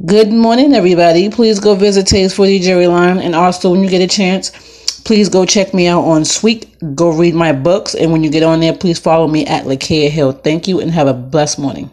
Good morning, everybody. Please go visit Taste for the Jerry Line. And also, when you get a chance, please go check me out on Sweek. Go read my books. And when you get on there, please follow me at Lakea Hill. Thank you and have a blessed morning.